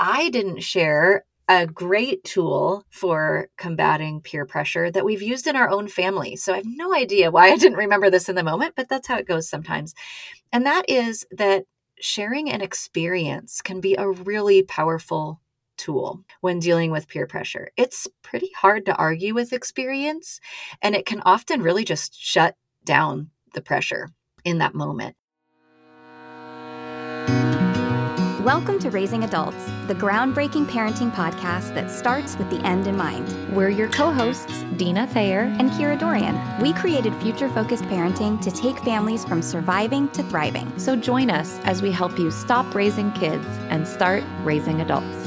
I didn't share a great tool for combating peer pressure that we've used in our own family. So I have no idea why I didn't remember this in the moment, but that's how it goes sometimes. And that is that sharing an experience can be a really powerful tool when dealing with peer pressure. It's pretty hard to argue with experience, and it can often really just shut down the pressure in that moment. Welcome to Raising Adults, the groundbreaking parenting podcast that starts with the end in mind. We're your co hosts, Dina Thayer and Kira Dorian. We created future focused parenting to take families from surviving to thriving. So join us as we help you stop raising kids and start raising adults.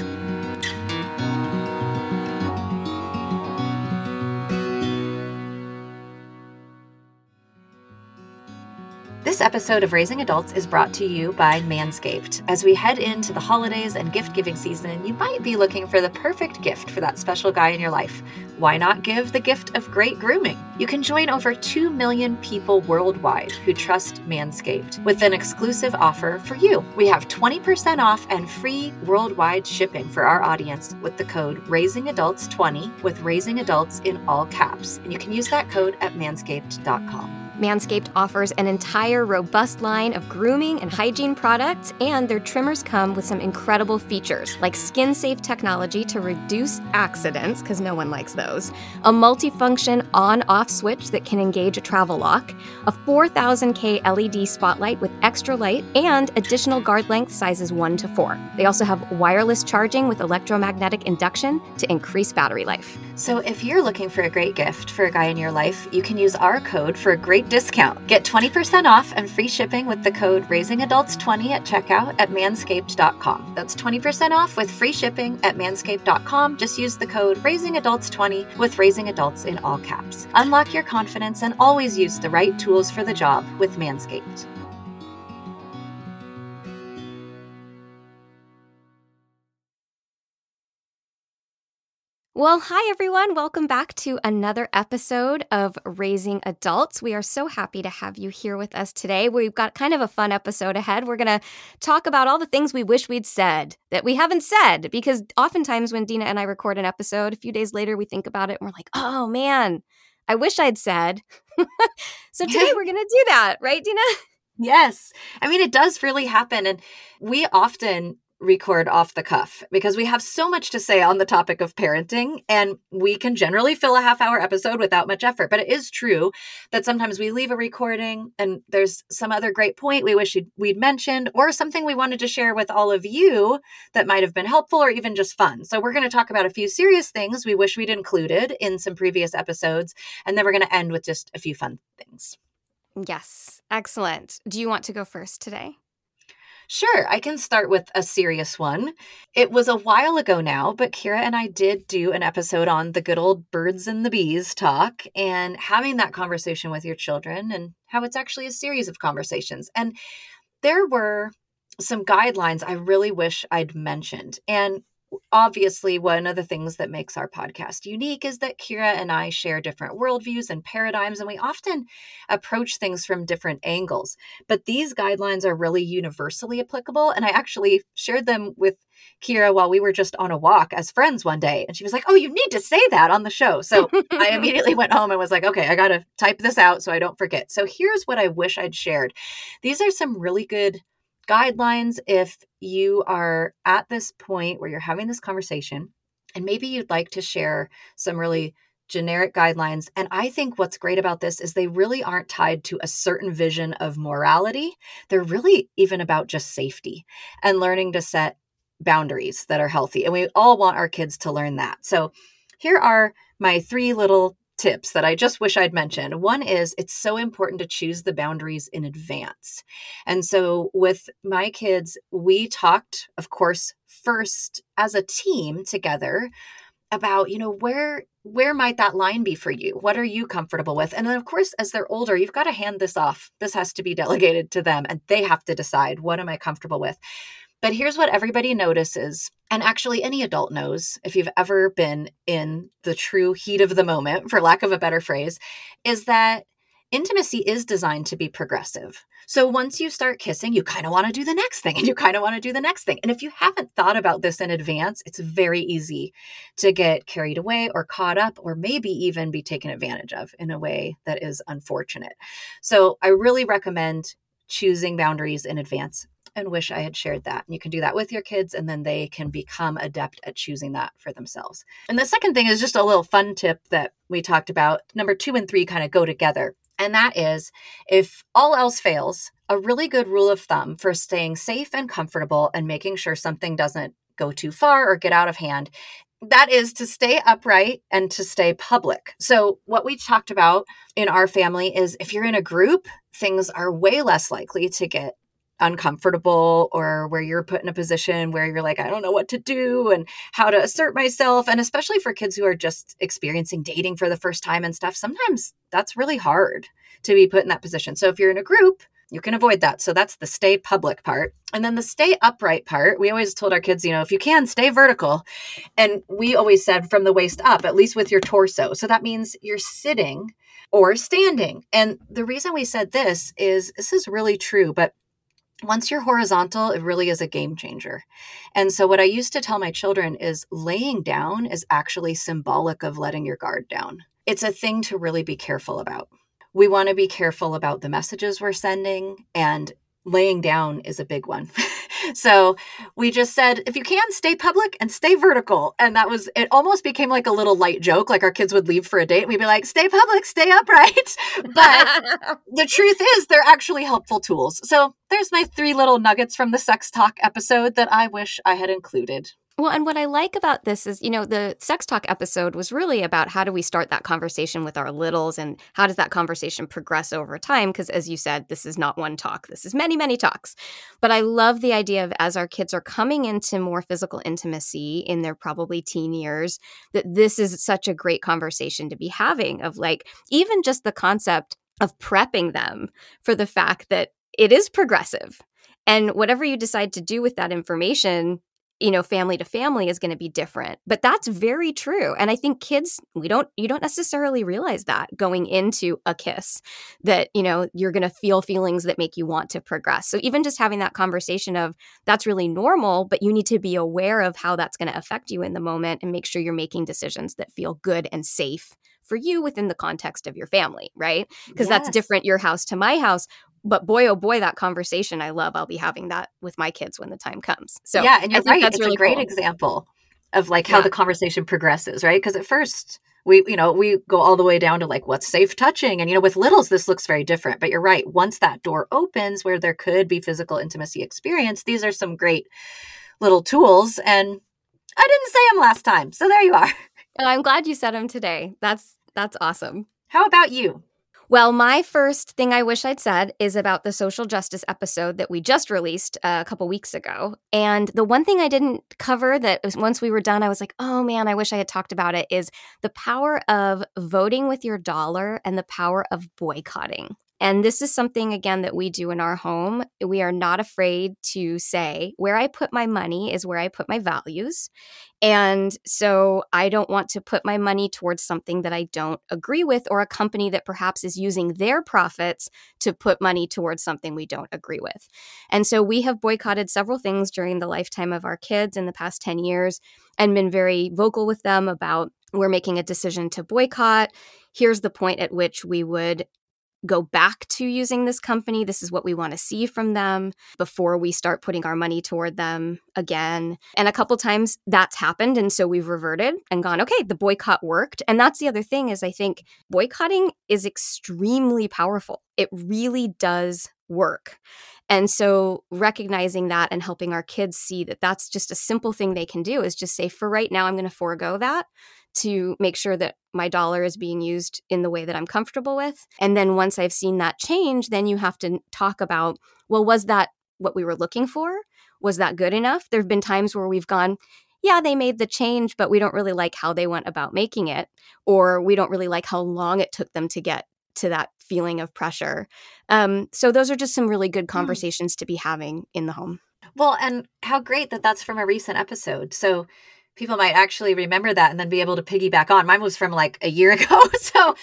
This episode of Raising Adults is brought to you by Manscaped. As we head into the holidays and gift giving season, you might be looking for the perfect gift for that special guy in your life. Why not give the gift of great grooming? You can join over 2 million people worldwide who trust Manscaped with an exclusive offer for you. We have 20% off and free worldwide shipping for our audience with the code RaisingAdults20 with Raising Adults in all caps. And you can use that code at manscaped.com. Manscaped offers an entire robust line of grooming and hygiene products, and their trimmers come with some incredible features like skin safe technology to reduce accidents, because no one likes those, a multifunction on off switch that can engage a travel lock, a 4000K LED spotlight with extra light, and additional guard length sizes 1 to 4. They also have wireless charging with electromagnetic induction to increase battery life. So if you're looking for a great gift for a guy in your life, you can use our code for a great discount. Get 20% off and free shipping with the code RaisingAdults20 at checkout at manscaped.com. That's 20% off with free shipping at manscaped.com. Just use the code RaisingAdults20 with Raising Adults in all caps. Unlock your confidence and always use the right tools for the job with Manscaped. Well, hi everyone. Welcome back to another episode of Raising Adults. We are so happy to have you here with us today. We've got kind of a fun episode ahead. We're going to talk about all the things we wish we'd said that we haven't said because oftentimes when Dina and I record an episode, a few days later we think about it and we're like, "Oh man, I wish I'd said." so today we're going to do that, right, Dina? Yes. I mean, it does really happen. And we often record off the cuff because we have so much to say on the topic of parenting and we can generally fill a half hour episode without much effort. But it is true that sometimes we leave a recording and there's some other great point we wish we'd mentioned or something we wanted to share with all of you that might have been helpful or even just fun. So we're going to talk about a few serious things we wish we'd included in some previous episodes and then we're going to end with just a few fun things. Yes. Excellent. Do you want to go first today Sure, I can start with a serious one. It was a while ago now, but Kira and I did do an episode on the good old birds and the bees talk and having that conversation with your children and how it's actually a series of conversations. And there were some guidelines I really wish I'd mentioned. And obviously, one of the things that makes our podcast unique is that Kira and I share different worldviews and paradigms, and we often approach things from different angles. But these guidelines are really universally applicable. And I actually shared them with Kira while we were just on a walk as friends one day. And she was like, Oh, you need to say that on the show. So I immediately went home and was like, Okay, I got to type this out so I don't forget. So here's what I wish I'd shared. These are some really good guidelines if you are at this point where you're having this conversation and maybe you'd like to share some really generic guidelines. And I think what's great about this is they really aren't tied to a certain vision of morality. They're really even about just safety and learning to set boundaries that are healthy. And we all want our kids to learn that. So here are my three little tips that I just wish I'd mentioned. One is it's so important to choose the boundaries in advance. And so with my kids, we talked, of course, first as a team together about you know where where might that line be for you what are you comfortable with and then of course as they're older you've got to hand this off this has to be delegated to them and they have to decide what am i comfortable with but here's what everybody notices, and actually any adult knows if you've ever been in the true heat of the moment, for lack of a better phrase, is that intimacy is designed to be progressive. So once you start kissing, you kind of want to do the next thing and you kind of want to do the next thing. And if you haven't thought about this in advance, it's very easy to get carried away or caught up or maybe even be taken advantage of in a way that is unfortunate. So I really recommend choosing boundaries in advance and wish I had shared that. And you can do that with your kids, and then they can become adept at choosing that for themselves. And the second thing is just a little fun tip that we talked about. Number two and three kind of go together. And that is if all else fails, a really good rule of thumb for staying safe and comfortable and making sure something doesn't go too far or get out of hand that is to stay upright and to stay public. So, what we talked about in our family is if you're in a group, things are way less likely to get uncomfortable or where you're put in a position where you're like, I don't know what to do and how to assert myself. And especially for kids who are just experiencing dating for the first time and stuff, sometimes that's really hard to be put in that position. So if you're in a group, you can avoid that. So that's the stay public part. And then the stay upright part, we always told our kids, you know, if you can, stay vertical. And we always said from the waist up, at least with your torso. So that means you're sitting or standing. And the reason we said this is this is really true, but once you're horizontal, it really is a game changer. And so, what I used to tell my children is laying down is actually symbolic of letting your guard down. It's a thing to really be careful about. We want to be careful about the messages we're sending, and laying down is a big one. so we just said, if you can, stay public and stay vertical. And that was, it almost became like a little light joke. Like our kids would leave for a date and we'd be like, stay public, stay upright. But the truth is, they're actually helpful tools. So there's my three little nuggets from the sex talk episode that I wish I had included. Well, and what I like about this is, you know, the sex talk episode was really about how do we start that conversation with our littles and how does that conversation progress over time? Because as you said, this is not one talk, this is many, many talks. But I love the idea of as our kids are coming into more physical intimacy in their probably teen years, that this is such a great conversation to be having of like, even just the concept of prepping them for the fact that it is progressive. And whatever you decide to do with that information, you know family to family is going to be different but that's very true and i think kids we don't you don't necessarily realize that going into a kiss that you know you're going to feel feelings that make you want to progress so even just having that conversation of that's really normal but you need to be aware of how that's going to affect you in the moment and make sure you're making decisions that feel good and safe for you within the context of your family, right? Because yes. that's different your house to my house but boy oh boy that conversation i love i'll be having that with my kids when the time comes. So yeah and you're right that's it's really a great cool. example of like how yeah. the conversation progresses right? Because at first we you know we go all the way down to like what's safe touching and you know with littles this looks very different but you're right once that door opens where there could be physical intimacy experience these are some great little tools and i didn't say them last time so there you are. I'm glad you said them today that's that's awesome. How about you well, my first thing I wish I'd said is about the social justice episode that we just released uh, a couple weeks ago. And the one thing I didn't cover that once we were done, I was like, oh man, I wish I had talked about it is the power of voting with your dollar and the power of boycotting. And this is something, again, that we do in our home. We are not afraid to say, where I put my money is where I put my values. And so I don't want to put my money towards something that I don't agree with or a company that perhaps is using their profits to put money towards something we don't agree with. And so we have boycotted several things during the lifetime of our kids in the past 10 years and been very vocal with them about we're making a decision to boycott. Here's the point at which we would go back to using this company. This is what we want to see from them before we start putting our money toward them again. And a couple times that's happened. And so we've reverted and gone, okay, the boycott worked. And that's the other thing is I think boycotting is extremely powerful. It really does work. And so recognizing that and helping our kids see that that's just a simple thing they can do is just say, for right now, I'm going to forego that to make sure that my dollar is being used in the way that I'm comfortable with. And then once I've seen that change, then you have to talk about, well, was that what we were looking for? Was that good enough? There have been times where we've gone, yeah, they made the change, but we don't really like how they went about making it, or we don't really like how long it took them to get to that feeling of pressure. Um, so, those are just some really good hmm. conversations mm. to be having in the home. Well, and how great that that's from a recent episode. So, people might actually remember that and then be able to piggyback on. Mine was from like a year ago. So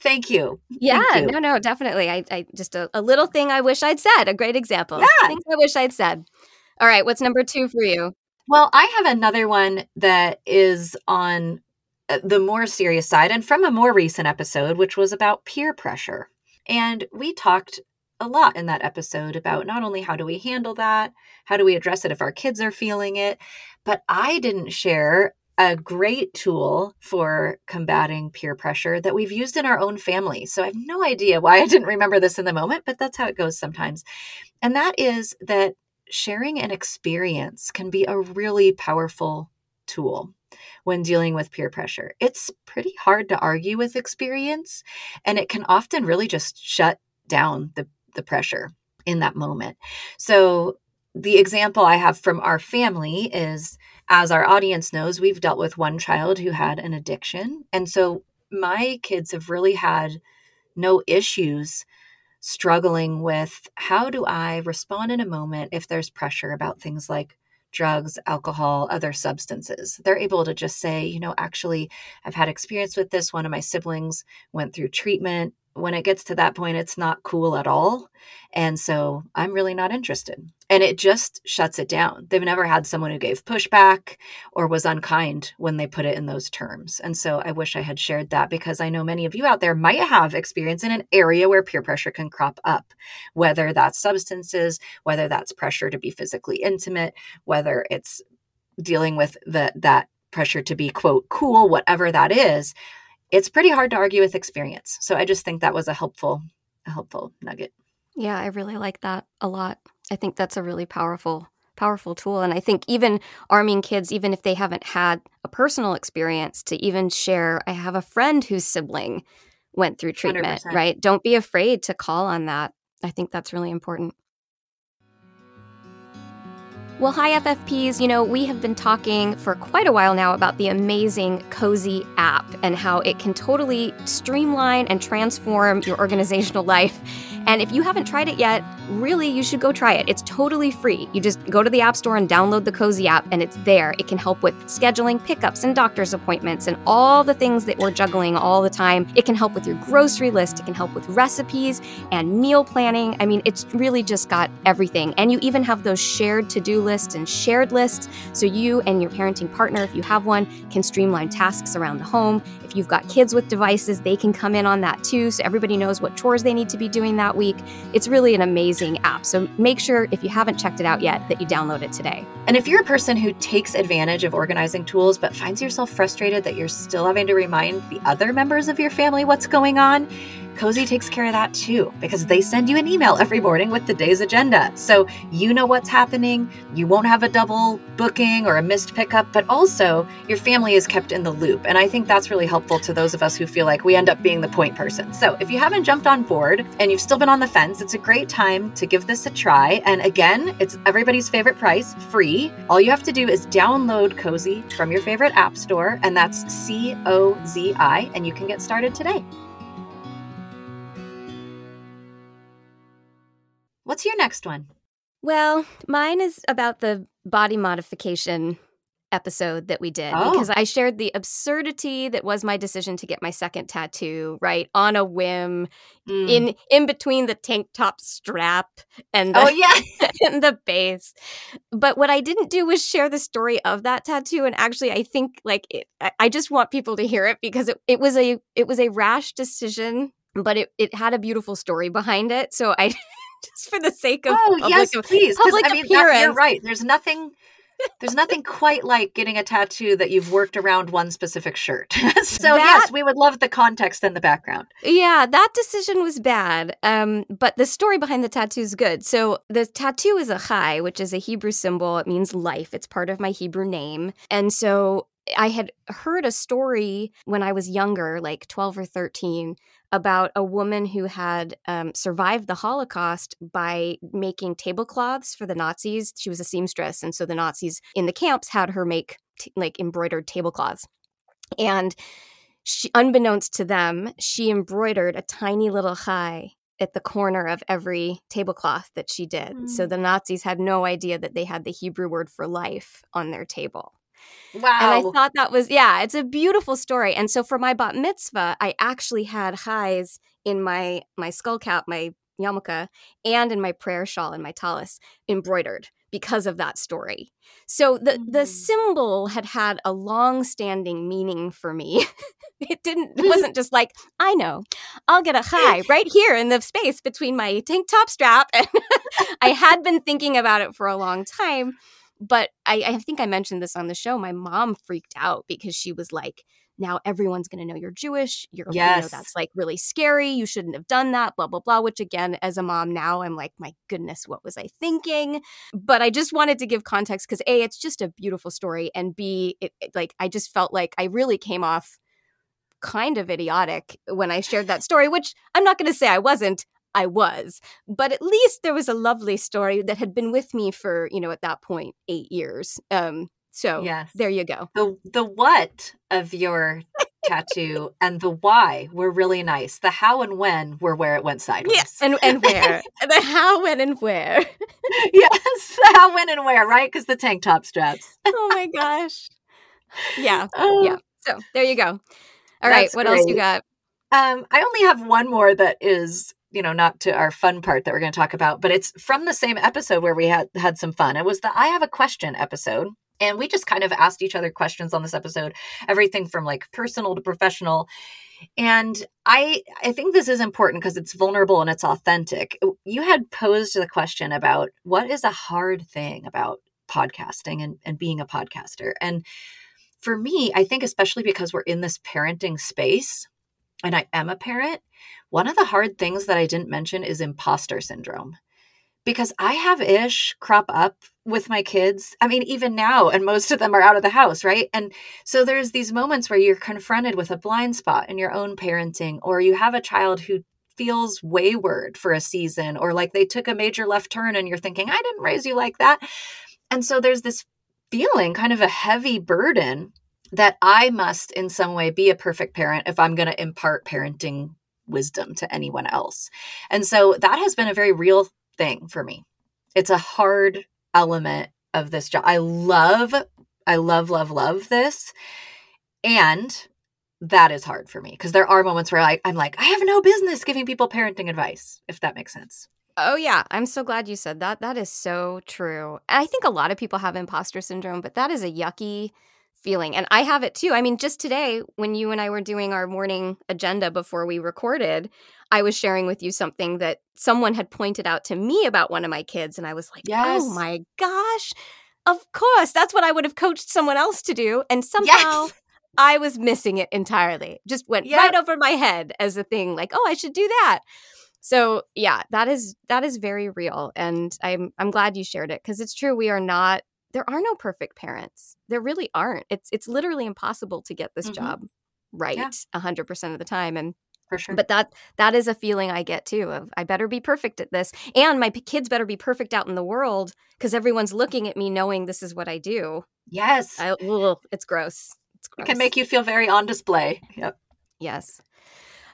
thank you. Yeah, thank you. no, no, definitely. I, I just a, a, little thing I wish I'd said. A great example. Yeah. Things I wish I'd said. All right, what's number two for you? Well, I have another one that is on uh, the more serious side and from a more recent episode, which was about peer pressure. And we talked a lot in that episode about not only how do we handle that, how do we address it if our kids are feeling it, but I didn't share a great tool for combating peer pressure that we've used in our own family. So I have no idea why I didn't remember this in the moment, but that's how it goes sometimes. And that is that sharing an experience can be a really powerful tool when dealing with peer pressure. It's pretty hard to argue with experience, and it can often really just shut down the, the pressure in that moment. So, the example I have from our family is as our audience knows, we've dealt with one child who had an addiction. And so, my kids have really had no issues struggling with how do I respond in a moment if there's pressure about things like drugs, alcohol, other substances. They're able to just say, you know, actually, I've had experience with this. One of my siblings went through treatment. When it gets to that point, it's not cool at all. And so I'm really not interested. And it just shuts it down. They've never had someone who gave pushback or was unkind when they put it in those terms. And so I wish I had shared that because I know many of you out there might have experience in an area where peer pressure can crop up, whether that's substances, whether that's pressure to be physically intimate, whether it's dealing with the that pressure to be quote cool, whatever that is. It's pretty hard to argue with experience. So I just think that was a helpful a helpful nugget. Yeah, I really like that a lot. I think that's a really powerful powerful tool and I think even arming kids even if they haven't had a personal experience to even share I have a friend whose sibling went through treatment, 100%. right? Don't be afraid to call on that. I think that's really important. Well, hi, FFPs. You know, we have been talking for quite a while now about the amazing Cozi app and how it can totally streamline and transform your organizational life. And if you haven't tried it yet, really, you should go try it. It's totally free. You just go to the App Store and download the Cozi app, and it's there. It can help with scheduling pickups and doctor's appointments and all the things that we're juggling all the time. It can help with your grocery list, it can help with recipes and meal planning. I mean, it's really just got everything. And you even have those shared to do lists and shared lists so you and your parenting partner, if you have one, can streamline tasks around the home. If you've got kids with devices, they can come in on that too, so everybody knows what chores they need to be doing that week. It's really an amazing app. So make sure, if you haven't checked it out yet, that you download it today. And if you're a person who takes advantage of organizing tools but finds yourself frustrated that you're still having to remind the other members of your family what's going on, Cozi takes care of that too because they send you an email every morning with the day's agenda. So you know what's happening. You won't have a double booking or a missed pickup, but also your family is kept in the loop. And I think that's really helpful to those of us who feel like we end up being the point person. So if you haven't jumped on board and you've still been on the fence, it's a great time to give this a try. And again, it's everybody's favorite price, free. All you have to do is download Cozi from your favorite app store, and that's C O Z I, and you can get started today. What's your next one? Well, mine is about the body modification episode that we did oh. because I shared the absurdity that was my decision to get my second tattoo, right? On a whim mm. in in between the tank top strap and the, Oh yeah, and the base. But what I didn't do was share the story of that tattoo and actually I think like it, I just want people to hear it because it, it was a it was a rash decision but it, it had a beautiful story behind it. So I just for the sake of oh public, yes, please. Public I mean, appearance. you're right. There's nothing. There's nothing quite like getting a tattoo that you've worked around one specific shirt. so That- yes, we would love the context and the background. Yeah, that decision was bad. Um, but the story behind the tattoo is good. So the tattoo is a chai, which is a Hebrew symbol. It means life. It's part of my Hebrew name. And so I had heard a story when I was younger, like 12 or 13, about a woman who had um, survived the Holocaust by making tablecloths for the Nazis. She was a seamstress. And so the Nazis in the camps had her make t- like embroidered tablecloths. And she, unbeknownst to them, she embroidered a tiny little chai at the corner of every tablecloth that she did. So Mm. the Nazis had no idea that they had the Hebrew word for life on their table. Wow. And I thought that was, yeah, it's a beautiful story. And so for my bat mitzvah, I actually had chais in my my skull cap, my yarmulke, and in my prayer shawl and my tallis embroidered because of that story. So the mm-hmm. the symbol had had a long-standing meaning for me. it didn't it wasn't just like, I know. I'll get a chai right here in the space between my tank top strap and I had been thinking about it for a long time, but I, I think I mentioned this on the show. My mom freaked out because she was like, now everyone's going to know you're Jewish. You're, yes. you know, that's like really scary. You shouldn't have done that, blah, blah, blah. Which again, as a mom now, I'm like, my goodness, what was I thinking? But I just wanted to give context because A, it's just a beautiful story. And B, it, it, like, I just felt like I really came off kind of idiotic when I shared that story, which I'm not going to say I wasn't. I was, but at least there was a lovely story that had been with me for, you know, at that point, eight years. Um, so yes. there you go. The the what of your tattoo and the why were really nice. The how and when were where it went sideways. Yes, and, and where. the how, when, and where. yes, the how, when, and where, right? Because the tank top straps. oh my gosh. Yeah. Oh. Yeah. So there you go. All right. What great. else you got? Um, I only have one more that is you know not to our fun part that we're going to talk about but it's from the same episode where we had had some fun it was the i have a question episode and we just kind of asked each other questions on this episode, everything from like personal to professional. And I I think this is important because it's vulnerable and it's authentic. You had posed the question about what is a hard thing about podcasting and, and being a podcaster. And for me, I think especially because we're in this parenting space and I am a parent, one of the hard things that I didn't mention is imposter syndrome because I have ish crop up with my kids. I mean, even now, and most of them are out of the house, right? And so there's these moments where you're confronted with a blind spot in your own parenting, or you have a child who feels wayward for a season, or like they took a major left turn and you're thinking, I didn't raise you like that. And so there's this feeling, kind of a heavy burden that I must in some way be a perfect parent if I'm going to impart parenting wisdom to anyone else. And so that has been a very real thing for me. It's a hard element of this job. I love, I love, love, love this. And that is hard for me because there are moments where I, I'm like, I have no business giving people parenting advice, if that makes sense. Oh yeah, I'm so glad you said that. That is so true. I think a lot of people have imposter syndrome, but that is a yucky feeling. And I have it too. I mean, just today, when you and I were doing our morning agenda before we recorded, I was sharing with you something that someone had pointed out to me about one of my kids. And I was like, oh yes. oh my gosh, of course. That's what I would have coached someone else to do. And somehow yes. I was missing it entirely. Just went yep. right over my head as a thing like, oh, I should do that. So yeah, that is that is very real, and I'm I'm glad you shared it because it's true. We are not there are no perfect parents. There really aren't. It's it's literally impossible to get this mm-hmm. job right a hundred percent of the time. And for sure. But that that is a feeling I get too of I better be perfect at this, and my p- kids better be perfect out in the world because everyone's looking at me knowing this is what I do. Yes, I, ugh, it's gross. It's gross. It can make you feel very on display. Yep. Yes.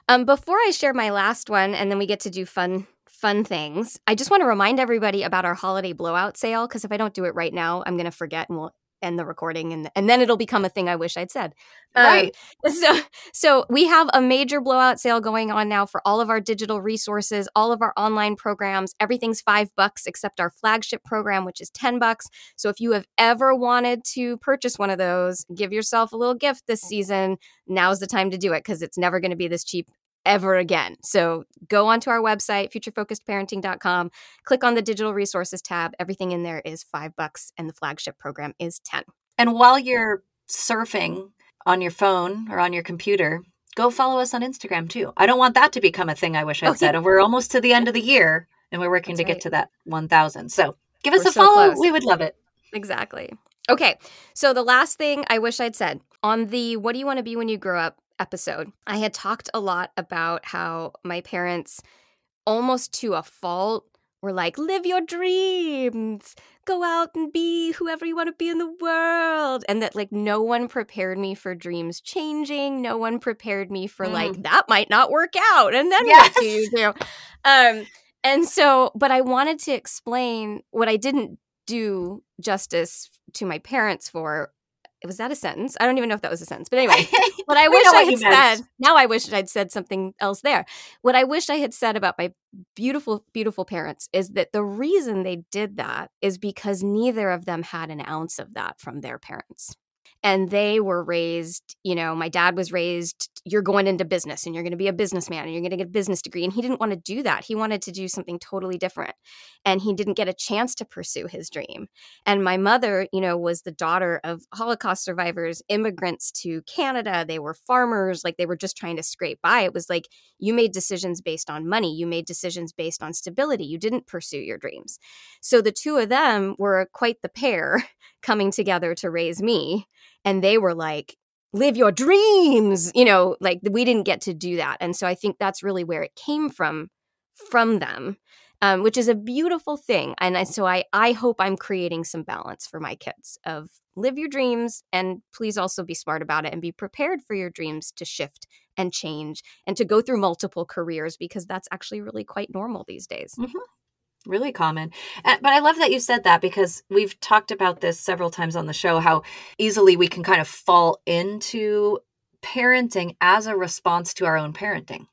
Um, before I share my last one, and then we get to do fun fun things. I just want to remind everybody about our holiday blowout sale because if I don't do it right now, I'm going to forget and we'll end the recording and and then it'll become a thing I wish I'd said. Right. Um, so so we have a major blowout sale going on now for all of our digital resources, all of our online programs. Everything's 5 bucks except our flagship program which is 10 bucks. So if you have ever wanted to purchase one of those, give yourself a little gift this season, now's the time to do it because it's never going to be this cheap ever again. So go onto our website, futurefocusedparenting.com, click on the digital resources tab. Everything in there is five bucks, and the flagship program is 10. And while you're surfing on your phone or on your computer, go follow us on Instagram too. I don't want that to become a thing I wish I'd said. And we're almost to the end of the year and we're working That's to right. get to that 1,000. So give us we're a so follow. Close. We would love it. Exactly. Okay. So the last thing I wish I'd said on the what do you want to be when you grow up episode, I had talked a lot about how my parents, almost to a fault, were like, live your dreams, go out and be whoever you want to be in the world. And that, like, no one prepared me for dreams changing. No one prepared me for, mm. like, that might not work out. And then yes. what do you do? Um, and so, but I wanted to explain what I didn't do justice to my parents for was that a sentence? I don't even know if that was a sentence. But anyway, what I wish I had said, now I wish I'd said something else there. What I wish I had said about my beautiful, beautiful parents is that the reason they did that is because neither of them had an ounce of that from their parents. And they were raised, you know, my dad was raised, you're going into business and you're going to be a businessman and you're going to get a business degree. And he didn't want to do that. He wanted to do something totally different. And he didn't get a chance to pursue his dream. And my mother, you know, was the daughter of Holocaust survivors, immigrants to Canada. They were farmers, like they were just trying to scrape by. It was like you made decisions based on money, you made decisions based on stability. You didn't pursue your dreams. So the two of them were quite the pair coming together to raise me. And they were like, live your dreams, you know, like we didn't get to do that. And so I think that's really where it came from from them um, which is a beautiful thing. And I, so I, I hope I'm creating some balance for my kids of live your dreams and please also be smart about it and be prepared for your dreams to shift and change and to go through multiple careers because that's actually really quite normal these days. Really common. But I love that you said that because we've talked about this several times on the show how easily we can kind of fall into parenting as a response to our own parenting.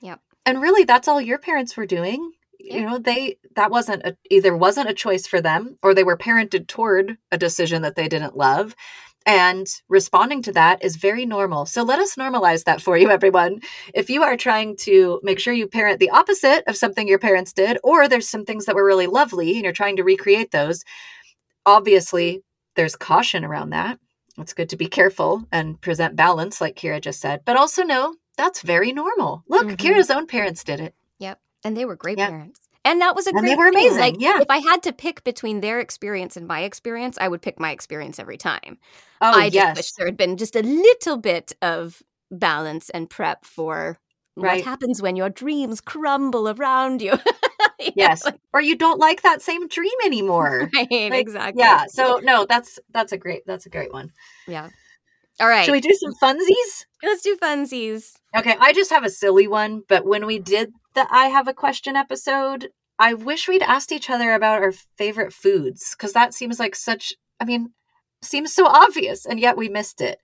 Yep. And really that's all your parents were doing. You know, they that wasn't a, either wasn't a choice for them or they were parented toward a decision that they didn't love. And responding to that is very normal. So let us normalize that for you, everyone. If you are trying to make sure you parent the opposite of something your parents did, or there's some things that were really lovely and you're trying to recreate those, obviously there's caution around that. It's good to be careful and present balance, like Kira just said, but also know that's very normal. Look, Mhm. Kira's own parents did it. Yep. And they were great Yep. parents. And that was a And great they were thing. amazing, Like, yeah. if I had to pick between their experience and my experience, I would pick my experience every time. Oh, I just yes. wish there had been just a little bit of balance and prep for Right. what happens when your dreams crumble around you. You know, Yes. like, Or you don't like that same dream anymore. right, Like, exactly. Yeah. So no, that's that's a great that's a great one. yeah. All right. Should we do some funsies? Let's do funsies. Okay, I just have a silly one, but when we did the I have a question episode, I wish we'd asked each other about our favorite foods because that seems like such I mean, seems so obvious and yet we missed it.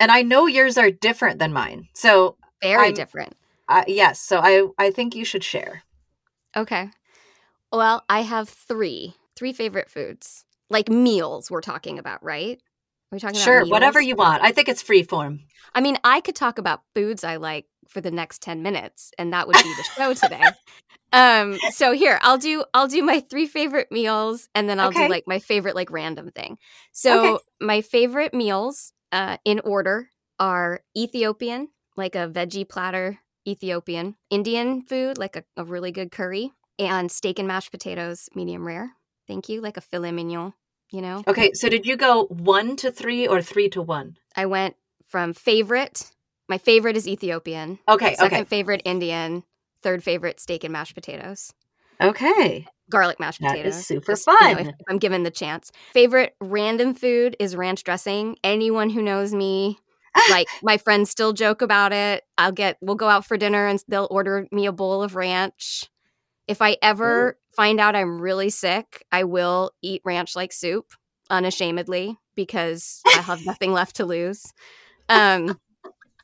And I know yours are different than mine. So, Very I'm- different. uh, yes, so I I think you should share. Okay. Well, I have three, three favorite foods. Like meals we're talking about, right? Are we talking about? Sure, whatever you want. I think it's free form. I mean, I could talk about foods I like for the next 10 minutes and that would be the show today. Um so here, I'll do I'll do my three favorite meals and then I'll Okay. do like my favorite like random thing. So Okay. my favorite meals uh in order are Ethiopian, like a veggie platter Ethiopian, Indian food, like a, a really good curry, and steak and mashed potatoes, medium rare. Thank you, like a filet mignon, you know. Okay, so did you go 1 to 3 or 3 to 1? I went from favorite. My favorite is Ethiopian. Okay, Second okay. favorite Indian. Third favorite steak and mashed potatoes. Okay. Garlic mashed That is potatoes. super just, you know, fun. if, if I'm given the chance. Favorite random food is ranch dressing. Anyone who knows me, like my friends still joke about it. I'll get we'll go out for dinner and they'll order me a bowl of ranch. If I ever find out I'm really sick, I will eat ranch like soup unashamedly because I have nothing left to lose. Um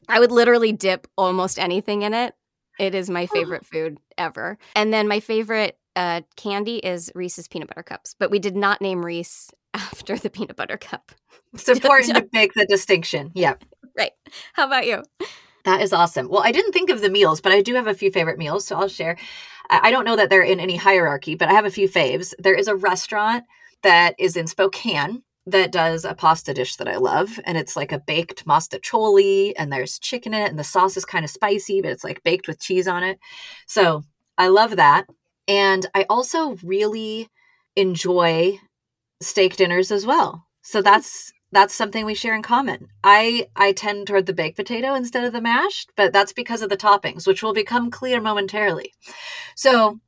I would literally dip almost anything in it. It is my favorite food ever. And then my favorite uh, candy is Reese's peanut butter cups, but we did not name Reese after the peanut butter cup. It's important to make the distinction. Yeah. Right. How about you? That is awesome. Well, I didn't think of the meals, but I do have a few favorite meals, so I'll share. I I don't know that they're in any hierarchy, but I have a few faves. There is a restaurant that is in Spokane that does a pasta dish that I love, and it's like a baked mostaccioli, and there's chicken in it, and the sauce is kind of spicy, but it's like baked with cheese on it. So I love that. And I also really enjoy steak dinners as well. So that's that's something we share in common. I I tend toward the baked potato instead of the mashed, but that's because of the toppings, which will become clear momentarily. So,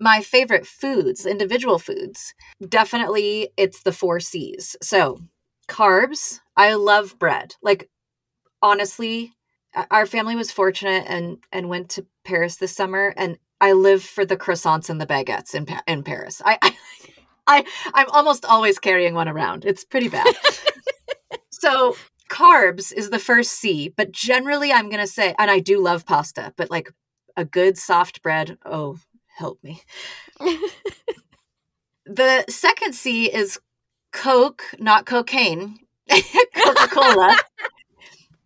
my favorite foods, individual foods, definitely it's the 4 Cs. So, carbs, I love bread. Like honestly, our family was fortunate and and went to Paris this summer and I live for the croissants and the baguettes in in Paris. I I, I I'm almost always carrying one around. It's pretty bad. So carbs is the first C, but generally I'm going to say, and I do love pasta, but like a good soft bread, oh, help me. the second C is Coke, not cocaine, Coca Cola.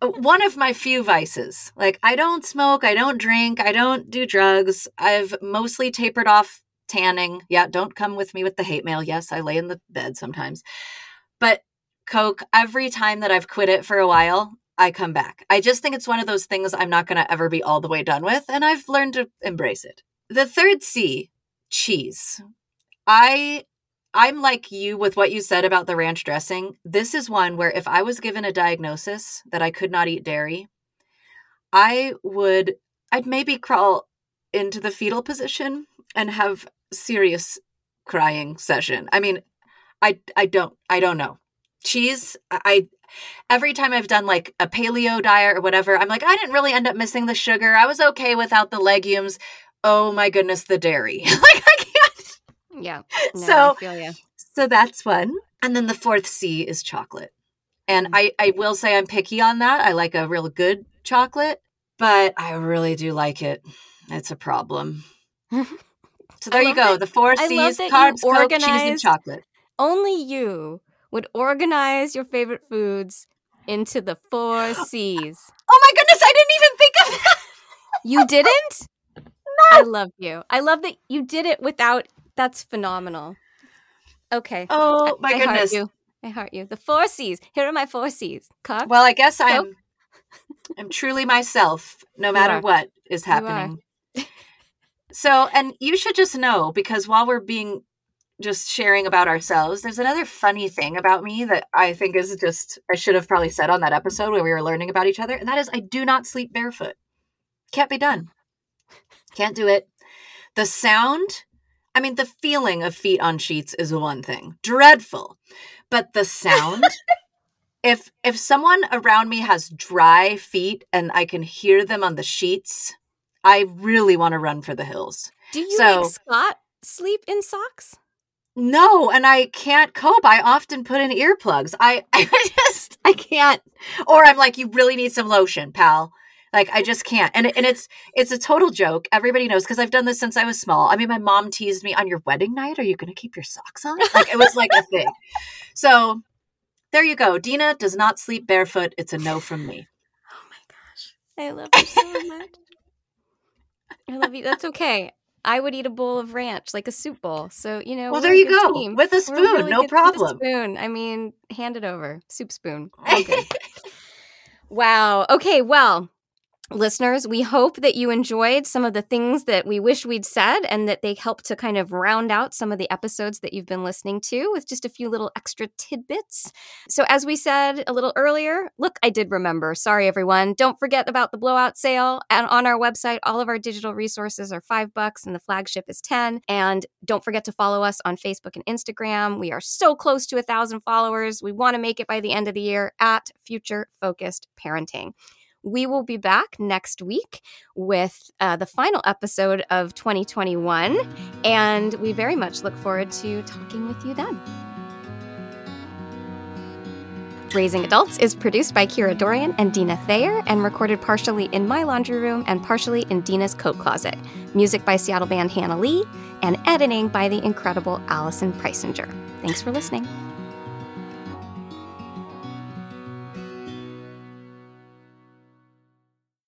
One of my few vices. Like, I don't smoke, I don't drink, I don't do drugs. I've mostly tapered off tanning. Yeah, don't come with me with the hate mail. Yes, I lay in the bed sometimes. But Coke, every time that I've quit it for a while, I come back. I just think it's one of those things I'm not going to ever be all the way done with, and I've learned to embrace it. The third C, cheese. I I'm like you with what you said about the ranch dressing. This is one where if I was given a diagnosis that I could not eat dairy, I would I'd maybe crawl into the fetal position and have serious crying session. I mean, I I don't I don't know. Cheese, I every time I've done like a paleo diet or whatever, I'm like I didn't really end up missing the sugar. I was okay without the legumes. Oh my goodness, the dairy. like I can't. yeah. No, so so that's one. And then the fourth C is chocolate. And mm. I, I will say I'm picky on that. I like a real good chocolate, but I really do like it. It's a problem. So there you go. The four C's: carbs, coke, cheese, and chocolate. Only you would organize your favorite foods into the four C's. Oh my goodness! I didn't even think of that. you didn't? I love you. I love that you did it without that's phenomenal. Okay. Oh my I, goodness. Heart you. I heart you. The four C's. Here are my four C's. Cock. Well, I guess I'm I'm truly myself, no matter what is happening. so, and you should just know because while we're being just sharing about ourselves, there's another funny thing about me that I think is just I should have probably said on that episode where we were learning about each other, and that is I do not sleep barefoot. Can't be done. Can't do it. The sound I mean, the feeling of feet on sheets is one thing. Dreadful. But the sound if if someone around me has dry feet and I can hear them on the sheets, I really want to run for the hills. Do you so, make Scott sleep in socks? No, and I can't cope. I often put in earplugs. I I just I can't. Or I'm like, you really need some lotion, pal. Like I just can't. And and it's it's a total joke. Everybody knows because I've done this since I was small. I mean, my mom teased me on your wedding night. Are you going to keep your socks on? Like it was like a thing. So there you go. Dina does not sleep barefoot. It's a no from me. Oh my gosh, I love you so much. I love you. That's okay. I would eat a bowl of ranch, like a soup bowl. So you know. Well, there you go team. with a spoon, really no problem. spoon. I mean, hand it over, soup spoon. Okay. wow. Okay. Well, listeners, we hope that you enjoyed some of the things that we wish we'd said and that they help to kind of round out some of the episodes that you've been listening to with just a few little extra tidbits. So, as we said a little earlier, look, I did remember. Sorry, everyone. Don't forget about the blowout sale. And on our website, all of our digital resources are five bucks and the flagship is 10. And don't forget to follow us on Facebook and Instagram. We are so close to a thousand followers. We want to make it by the end of the year at Future Focused Parenting. We will be back next week with uh, the final episode of 2021, and we very much look forward to talking with you then. Raising Adults is produced by Kira Dorian and Dina Thayer and recorded partially in my laundry room and partially in Dina's coat closet. Music by Seattle band Hannah Lee and editing by the incredible Allison Preisinger. Thanks for listening.